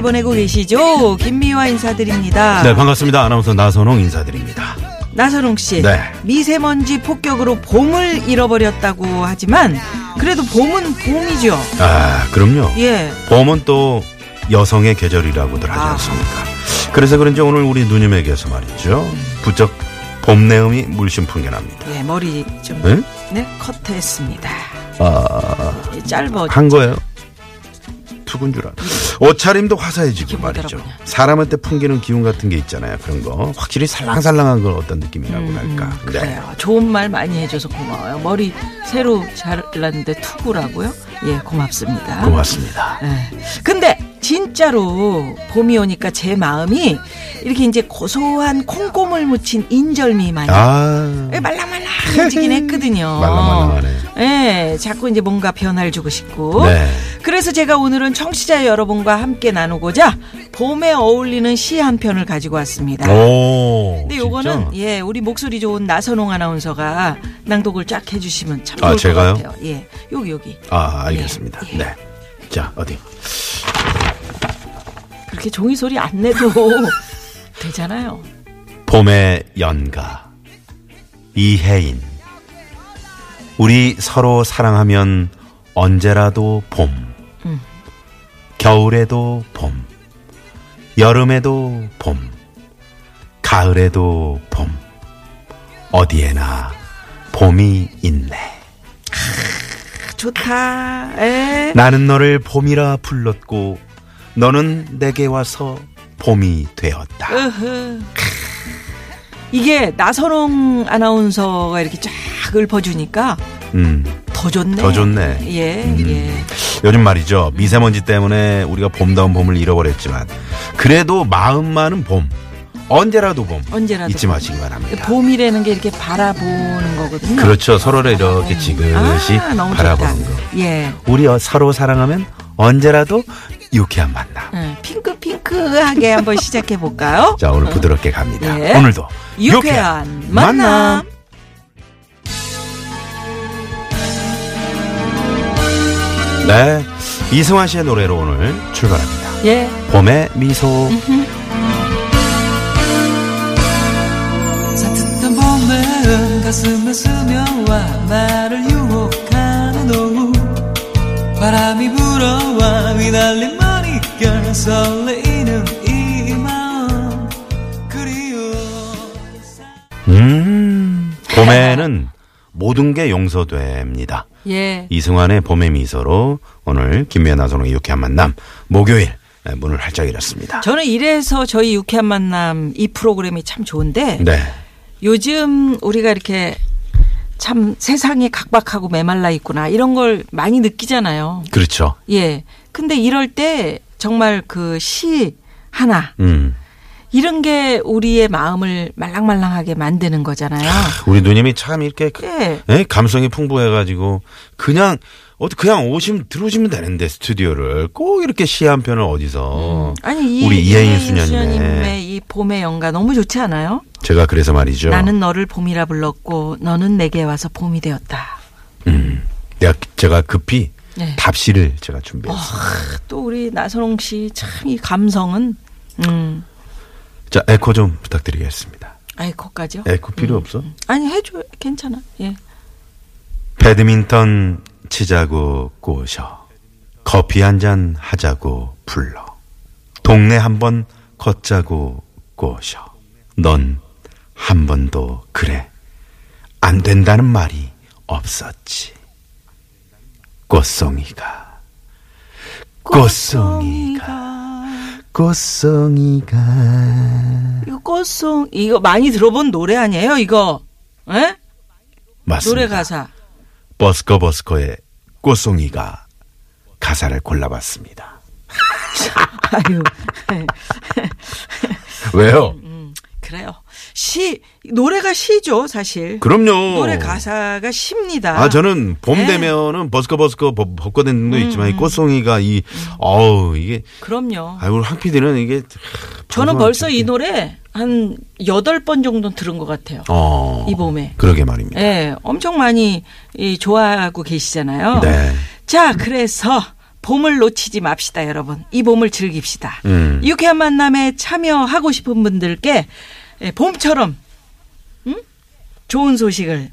잘 보내고 계시죠? 김미화 인사드립니다. 네 반갑습니다 아나운서 나선홍 인사드립니다 나선홍 씨, 네. 미세먼지 폭격으로 봄을 잃어버렸다고 하지만 그래도 봄은 봄이죠. 아 그럼요 예. 봄은 또 여성의 계절이라고들 하지 아. 않습니까 그래서 그런지 오늘 우리 누님에게서 말이죠 부쩍 봄 내음이 물씬 풍겨납니다 예, 머리 좀 네? 네, 컷했습니다. 아, 예, 짧아. 한 거예요 투군 줄 알아 옷차림도 화사해지고 말이죠. 사람한테 풍기는 기운 같은 게 있잖아요 그런 거 확실히 살랑살랑한 건 어떤 느낌이라고 음, 할까 음, 네. 그래요. 좋은 말 많이 해줘서 고마워요. 머리 새로 잘랐는데 투구라고요? 예, 고맙습니다. 고맙습니다 예. 근데 진짜로 봄이 오니까 제 마음이 이렇게 이제 고소한 콩고물 묻힌 인절미 마냥 아 예, 말랑말랑해지긴 했거든요. 말랑말랑하네 예, 자꾸 이제 뭔가 변화를 주고 싶고. 네. 그래서 제가 오늘은 청취자 여러분과 함께 나누고자 봄에 어울리는 시 한 편을 가지고 왔습니다. 오. 근데 요거는? 예 우리 목소리 좋은 나선홍 아나운서가 낭독을 쫙 해주시면 참 좋을 아, 것 제가요? 같아요. 예 여기 여기 아, 알겠습니다. 예, 예. 네. 자, 어디? 그렇게 종이 소리 안 내도 되잖아요. 봄의 연가. 이혜인. 우리 서로 사랑하면 언제라도 봄. 음. 겨울에도 봄. 여름에도 봄. 가을에도 봄. 어디에나 봄이 있네. 좋다. 에. 나는 너를 봄이라 불렀고 너는 내게 와서 봄이 되었다. 으흐. 이게 나선홍 아나운서가 이렇게 쫙 읊어주니까 음. 더 좋네. 더 좋네. 예, 음. 예. 요즘 말이죠. 미세먼지 때문에 우리가 봄다운 봄을 잃어버렸지만 그래도 마음만은 봄. 언제라도 봄. 언제라도 잊지 봄. 마시기 바랍니다. 봄이라는 게 이렇게 바라보는 거거든요. 그렇죠. 서로를 이렇게 지그시 아, 바라보는 좋다. 거. 예. 우리 어- 서로 사랑하면 언제라도 유쾌한 만남. 응, 핑크 핑크하게 한번 시작해 볼까요? 자, 오늘 부드럽게 갑니다. 예. 오늘도 유쾌한 만남. 네. 이승환 씨의 노래로 오늘 출발합니다. 예. 봄의 미소. 산뜻한 봄은 가슴에 스며와 나를 유혹하는 오후 바람이 불어와 휘날린 머릿결 설레이는 이 마음 그리워 음, 봄에는 모든 게 용서됩니다. 예. 이승환의 봄의 미소로 오늘 김미애 나선홍의 유쾌한 만남 목요일 네, 문을 활짝 열었습니다. 저는 이래서 저희 유쾌한 만남 이 프로그램이 참 좋은데 네. 요즘 우리가 이렇게 참 세상이 각박하고 메말라 있구나 이런 걸 많이 느끼잖아요. 그렇죠. 예. 근데 이럴 때 정말 그 시 하나 음. 이런 게 우리의 마음을 말랑말랑하게 만드는 거잖아요. 우리 누님이 참 이렇게 예. 예, 감성이 풍부해가지고 그냥 어디 그냥 오시면 들어오시면 되는데 스튜디오를 꼭 이렇게 시 한 편을 어디서 아니 이 우리 이혜인 수녀님의 이 봄의 연가 너무 좋지 않아요? 제가 그래서 말이죠. 나는 너를 봄이라 불렀고 너는 내게 와서 봄이 되었다. 음, 내가 제가 급히 네. 답시를 제가 준비했어요. 또 우리 나선홍 씨 참 이 감성은 음 자 에코 좀 부탁드리겠습니다. 아이코까지요? 에코 필요 없어? 아니 해줘 괜찮아. 예. 배드민턴 치자고 꼬셔. 커피 한 잔 하자고 불러. 동네 한 번 걷자고 꼬셔. 넌 한 번도 그래. 안 된다는 말이 없었지. 꽃송이가. 꽃송이가. 꽃송이가. 이거 꽃송 이거 많이 들어본 노래 아니에요 이거? 예? 맞습니다. 노래 가사. 버스커 버스커의 꽃송이가 가사를 골라봤습니다. 아유. 왜요? 그래요. 시 노래가 시죠, 사실. 그럼요. 노래 가사가 시입니다. 아, 저는 봄 네. 음, 되면은 버스커 버스커 벚- 벚꽃 엔딩도 있지만 이 꽃송이가 이 어우 이게 그럼요. 아 우리 황 PD는 이게 저는 벌써 이 노래 한 여덟 번 정도 들은 것 같아요. 어. 이 봄에. 그러게 말입니다. 예, 엄청 많이 이, 좋아하고 계시잖아요. 네. 자, 그래서 봄을 놓치지 맙시다, 여러분. 이 봄을 즐깁시다. 음. 유쾌한 만남에 참여하고 싶은 분들께 예, 봄처럼 음? 좋은 소식을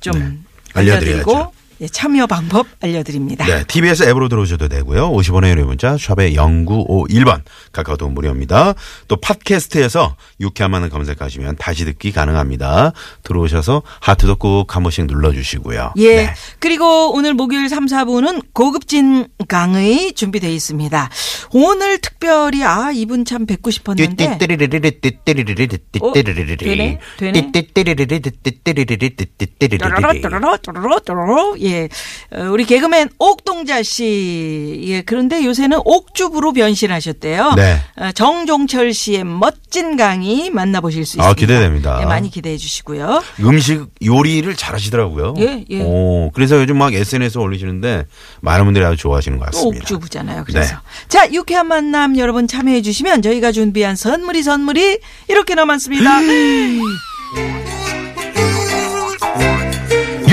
좀 네. 알려드리고 예, 참여 방법 알려드립니다. 네, TBS 앱으로 들어오셔도 되고요. 50원의 유료 문자 샵의 0951번 카카오톡 무료입니다. 또 팟캐스트에서 유쾌한 만남 검색하시면 다시 듣기 가능합니다. 들어오셔서 하트도 꾹 한 번씩 눌러주시고요. 예. 네. 그리고 오늘 목요일 3, 4부는 고급진 강의 준비되어 있습니다. 오늘 특별히 아, 이분 참 뵙고 싶었는데 되네? 되네? 또예 어, 우리 개그맨 옥동자 씨 예 그런데 요새는 옥주부로 변신하셨대요. 네. 어, 정종철 씨의 멋진 강의 만나보실 수 있습니다. 아, 기대됩니다. 예, 많이 기대해 주시고요. 음식 요리를 잘 하시더라고요. 예, 예. 오, 그래서 요즘 막 SNS 에 올리시는데 많은 분들이 아주 좋아하시는 것또 같습니다. 옥주부잖아요. 그래서 네. 자 유쾌한 만남 여러분 참여해 주시면 저희가 준비한 선물이 선물이 이렇게 남았습니다.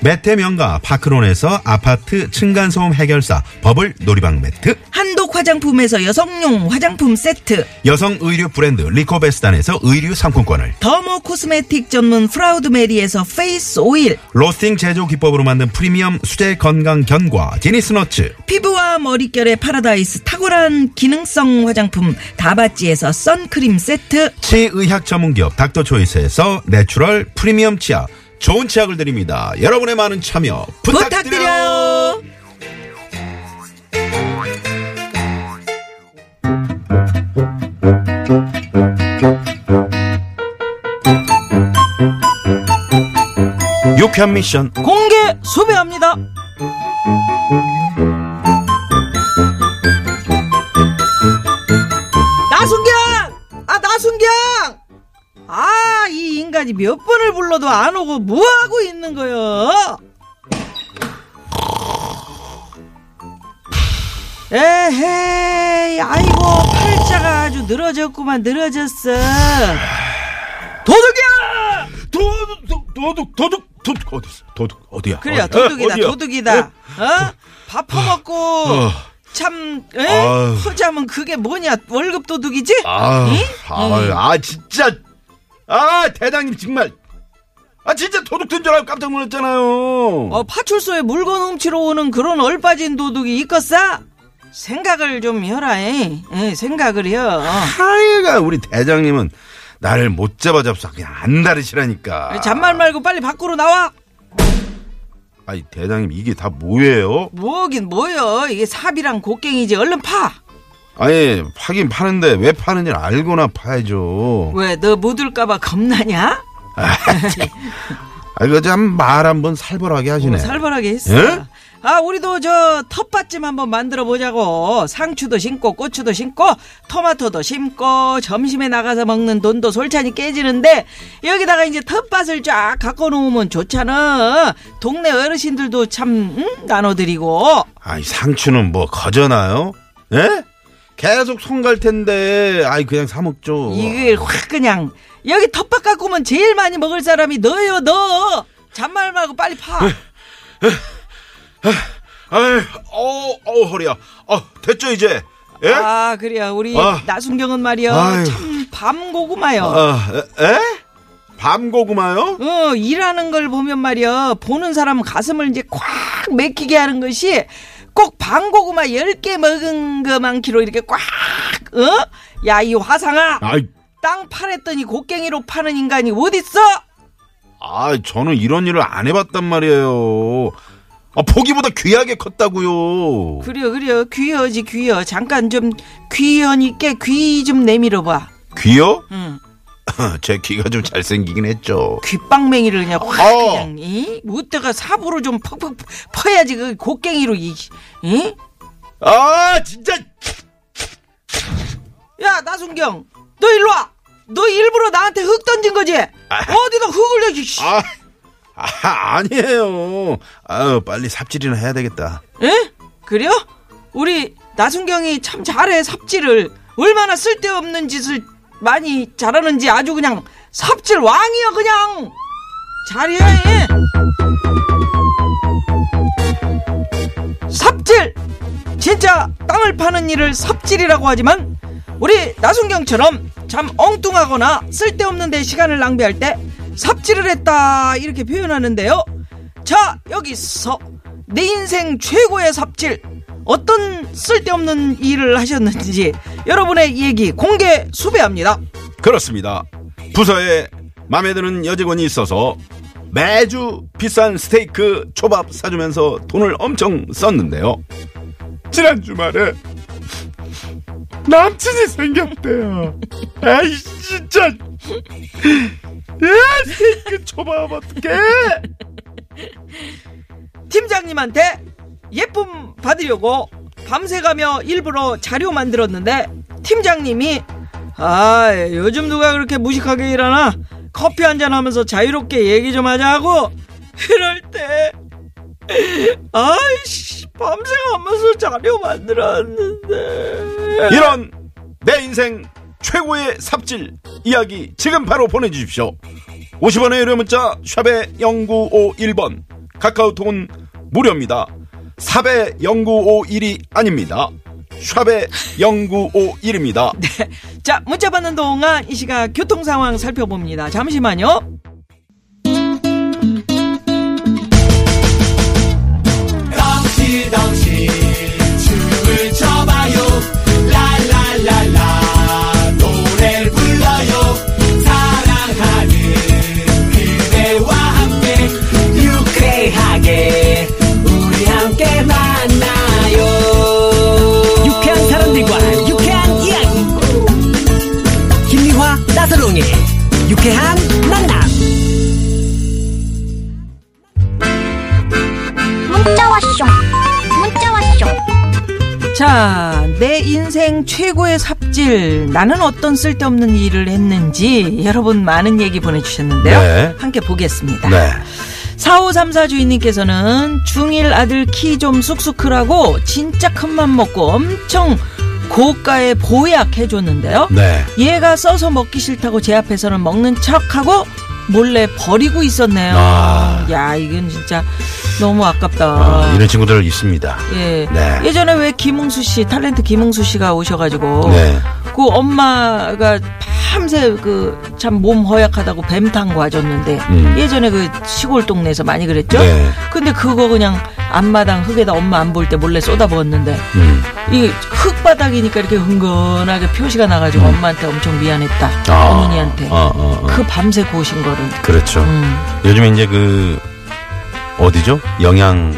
매트 명가 파크론에서 아파트 층간소음 해결사 버블 놀이방 매트. 한독 화장품에서 여성용 화장품 세트. 여성 의류 브랜드 리코베스탄에서 의류 상품권을. dermo cosmetic 전문 프라우드 메리에서 face oil. 로스팅 제조 기법으로 만든 프리미엄 수제 건강 견과 지니스너츠. 피부와 머릿결의 파라다이스 탁월한 기능성 화장품 다바찌에서 선크림 세트. 치의학 전문기업 닥터초이스에서 natural 프리미엄 치약 좋은 치약을 드립니다. 여러분의 많은 참여 부탁드려요. 부탁드려요. 유쾌한 미션 공개 수배합니다. 나순경! 아, 나순경! 아, 이 인간이 몇 번을 불러도 안 오고 뭐 하고 있는 거요? 에헤이, 아이고, 팔자가 아주 늘어졌구만, 늘어졌어. 도둑이야! 도둑 도둑 도둑 도둑 어디 있어? 도둑 어디야? 그래요, 어디- 도둑이다, 어디야? 도둑이다. 어? 밥 퍼먹고, 어. 참, 에? 허자면 그게 뭐냐, 월급 도둑이지? 아, 응? 아, 아 진짜 아 대장님 정말 아 진짜 도둑 된 줄 알고 깜짝 놀랐잖아요. 어, 파출소에 물건 훔치러 오는 그런 얼빠진 도둑이 있겠어? 생각을 좀 해라, 에. 에, 생각을 해. 하여가 우리 대장님은 나를 못 잡아 잡서 그냥 안다르시라니까. 잔말 말고 빨리 밖으로 나와. 아니 대장님 이게 다 뭐예요? 뭐긴 뭐여. 이게 삽이랑 곡괭이지. 얼른 파. 아니 파긴 파는데 왜 파는지 알고나 파야죠. 왜, 너 묻을까봐 겁나냐? 아 이거 참 말 한번 살벌하게 하시네. 뭐 살벌하게 했어. 예? 아, 우리도 저 텃밭좀 한번 만들어 보자고. 상추도 심고, 고추도 심고, 토마토도 심고, 점심에 나가서 먹는 돈도 솔찬히 깨지는데, 여기다가 이제 텃밭을 쫙 갖고 놓으면 좋잖아. 동네 어르신들도 참, 응? 나눠드리고. 아이 상추는 뭐 거저나요? 예? 계속 손갈 텐데 아이 그냥 사 먹죠. 이걸 확 그냥, 여기 텃밭 갖고 오면 제일 많이 먹을 사람이 너요, 너! 잔말 말고 빨리 파. 아이 어, 어 허리야. 어 됐죠 이제. 예? 아, 그래요. 우리 아. 나순경은 말이야. 아유. 참 밤고구마요. 아, 에? 에? 밤고구마요? 어, 일하는 걸 보면 말이야. 보는 사람 가슴을 이제 콱 맥히게 하는 것이 꼭 방고구마 10개 먹은 것만 키로 이렇게 꽉, 어? 야, 이 화상아! 아이, 땅 팔았더니 곡괭이로 파는 인간이 어딨어? 아, 저는 이런 일을 안 해봤단 말이에요. 아, 포기보다 귀하게 컸다고요. 그래요, 그래요. 귀여지, 귀여. 잠깐 좀 귀여니까 귀좀 내밀어봐. 귀요? 응. 제 귀가 좀 잘생기긴 했죠. 귓방맹이를 그냥 확 어. 그냥 이 무대가 삽으로 좀 퍽퍽 퍼야지 그 곡괭이로 이 이? 아, 진짜. 야 나순경 너 일로 와. 너 일부러 나한테 흙 던진 거지? 어디다 흙을 내지? 씨. 아, 아 아니에요. 아유, 빨리 삽질이나 해야 되겠다. 에? 그래요? 우리 나순경이 참 잘해 삽질을 얼마나 쓸데없는 짓을 많이 잘하는지 아주 그냥 삽질 왕이야 그냥. 잘해 삽질. 진짜 땅을 파는 일을 삽질이라고 하지만 우리 나순경처럼 참 엉뚱하거나 쓸데없는 데 시간을 낭비할 때 삽질을 했다 이렇게 표현하는데요. 자 여기서 내 인생 최고의 삽질. 어떤 쓸데없는 일을 하셨는지 여러분의 얘기 공개 수배합니다 그렇습니다. 부서에 마음에 드는 여직원이 있어서 매주 비싼 스테이크 초밥 사주면서 돈을 엄청 썼는데요. 지난 주말에 남친이 생겼대요. 아이 진짜. 야 스테이크 초밥 어떡해? 팀장님한테 예쁨 받으려고 밤새가며 일부러 자료 만들었는데 팀장님이 아 요즘 누가 그렇게 무식하게 일하나 커피 한잔 하면서 자유롭게 얘기 좀 하자고 이럴 때 아이씨 밤새가면서 자료 만들었는데 이런 내 인생 최고의 삽질 이야기 지금 바로 보내주십시오. 50원의 유료 문자 샵의 0951번 카카오톡은 무료입니다. 삽의 0951이 아닙니다. 샵의 0951입니다. 자 문자 받는 동안 이 시각 교통 상황 살펴봅니다. 잠시만요. 덩실덩실 자, 내 인생 최고의 삽질. 나는 어떤 쓸데없는 일을 했는지 여러분 많은 얘기 보내주셨는데요. 네. 함께 보겠습니다. 네. 4534 주인님께서는 중1 아들 키 좀 쑥쑥 크라고 진짜 큰맘 먹고 엄청 고가의 보약 해줬는데요. 네. 얘가 써서 먹기 싫다고 제 앞에서는 먹는 척하고 몰래 버리고 있었네요. 아. 야, 이건 진짜 너무 아깝다. 아, 이런 친구들 있습니다. 예. 네. 예전에 왜 김웅수 씨, 탤런트 김웅수 씨가 오셔가지고. 네. 그 엄마가 밤새 그 참 몸 허약하다고 뱀탕 과줬는데 음. 예전에 그 시골 동네에서 많이 그랬죠? 네. 근데 그거 그냥 앞마당 흙에다 엄마 안 볼 때 몰래 쏟아부었는데 음. 이 흙바닥이니까 이렇게 은근하게 표시가 나가지고 엄마한테 엄청 미안했다. 음. 아. 어머니한테. 어, 어, 어. 그 밤새 고신 거를. 그렇죠. 음. 요즘에 이제 그 어디죠? 영양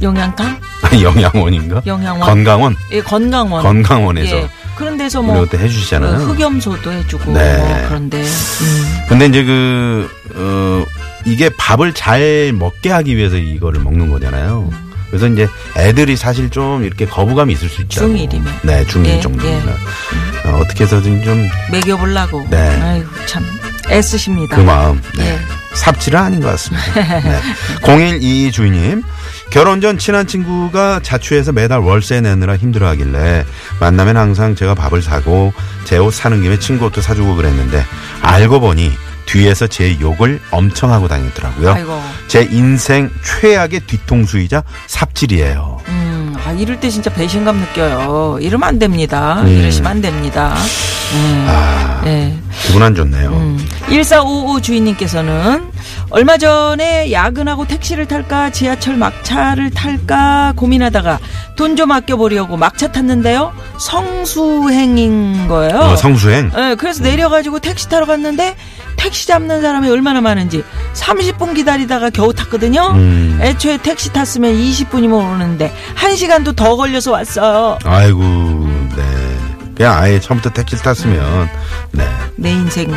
영양탕? 영양원인가? 영양원? 건강원. 예, 건강원. 건강원에서 예. 그런 데서 뭐 그때 해주시잖아요. 그 흑염소도 해주고 네. 뭐 그런데 음. 근데 이제 그, 어, 이게 밥을 잘 먹게 하기 위해서 이거를 먹는 거잖아요. 그래서 이제 애들이 사실 좀 이렇게 거부감이 있을 수 있죠. 중1이면. 네, 중1 예, 정도면. 어, 어떻게 해서든 좀그 먹여보려고. 네. 아이고 참 애쓰십니다. 마음. 네. 예. 삽질은 아닌 것 같습니다. 네. 0122 주인님. 결혼 전 친한 친구가 자취해서 매달 월세 내느라 힘들어 하길래 만나면 항상 제가 밥을 사고 제 옷 사는 김에 친구 옷도 사주고 그랬는데 알고 보니 뒤에서 제 욕을 엄청 하고 다녔더라고요. 아이고. 제 인생 최악의 뒤통수이자 삽질이에요. 음, 아, 이럴 때 진짜 배신감 느껴요. 이러면 안 됩니다. 음. 이러시면 안 됩니다. 음, 아, 예. 기분 안 좋네요. 음. 1455 주인님께서는 얼마 전에 야근하고 택시를 탈까 지하철 막차를 탈까 고민하다가 돈 좀 아껴보려고 막차 탔는데요. 성수행인 거예요. 어, 성수행. 예, 그래서 내려가지고 택시 타러 갔는데 택시 잡는 사람이 얼마나 많은지 30분 기다리다가 겨우 탔거든요. 음. 애초에 택시 탔으면 20분이면 오는데 1시간도 더 걸려서 왔어요. 아이고, 네. 그냥 아예 처음부터 택시를 탔으면, 네. 내 인생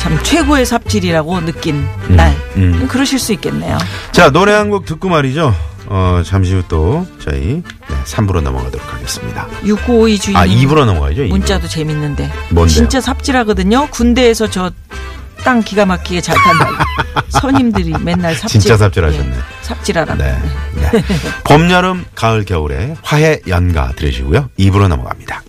참 최고의 삽질이라고 느낀 날. 음. 그러실 수 있겠네요. 자, 노래 한 곡 듣고 말이죠. 어, 잠시 후 또 저희 네, 3부로 넘어가도록 하겠습니다. 6952 주인님. 아, 2부로 넘어가야죠. 2부. 문자도 재밌는데. 뭔데요? 진짜 삽질하거든요. 군대에서 저 땅 기가 막히게 잘 탄다. 선임들이 맨날 삽질. 진짜 삽질하셨네. 예, 삽질하라. 네. 네. 봄, 여름, 가을, 겨울에 화해 연가 들으시고요. 2부로 넘어갑니다.